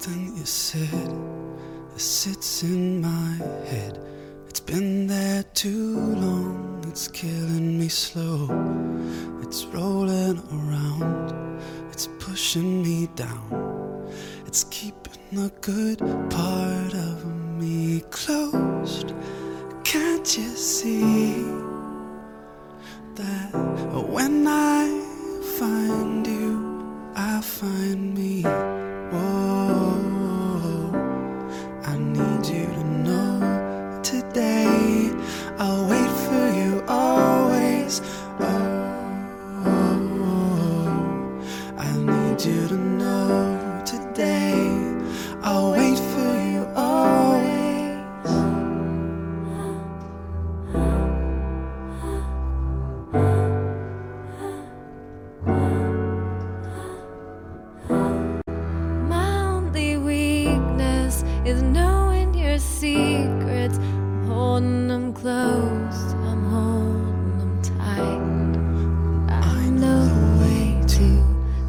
something you said that sits in my head. It's been there too long, it's killing me slow. It's rolling around, it's pushing me down. It's keeping the good part of me closed. Can't you see? didn't know today. I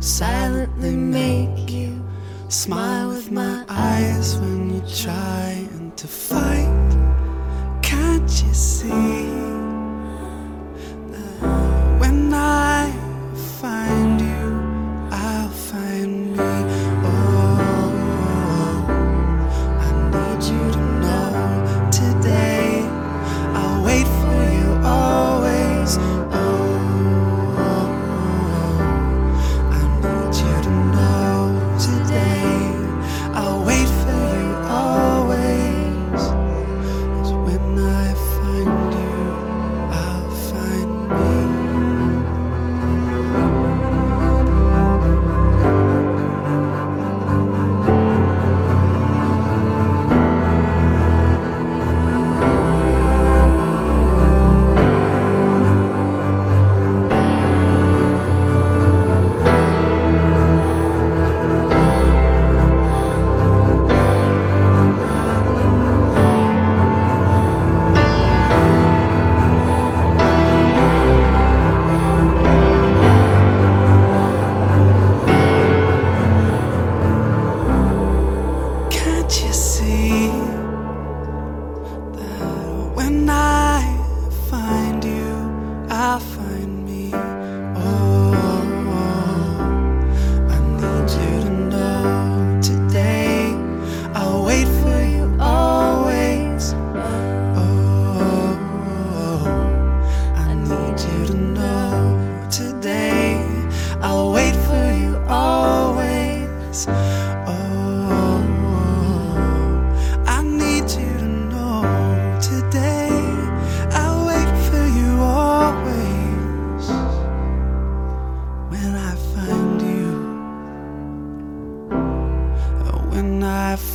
silently make you smile with my eyes when you're trying to fight.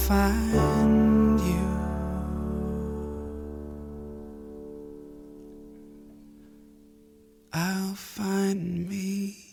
find you. I'll find me.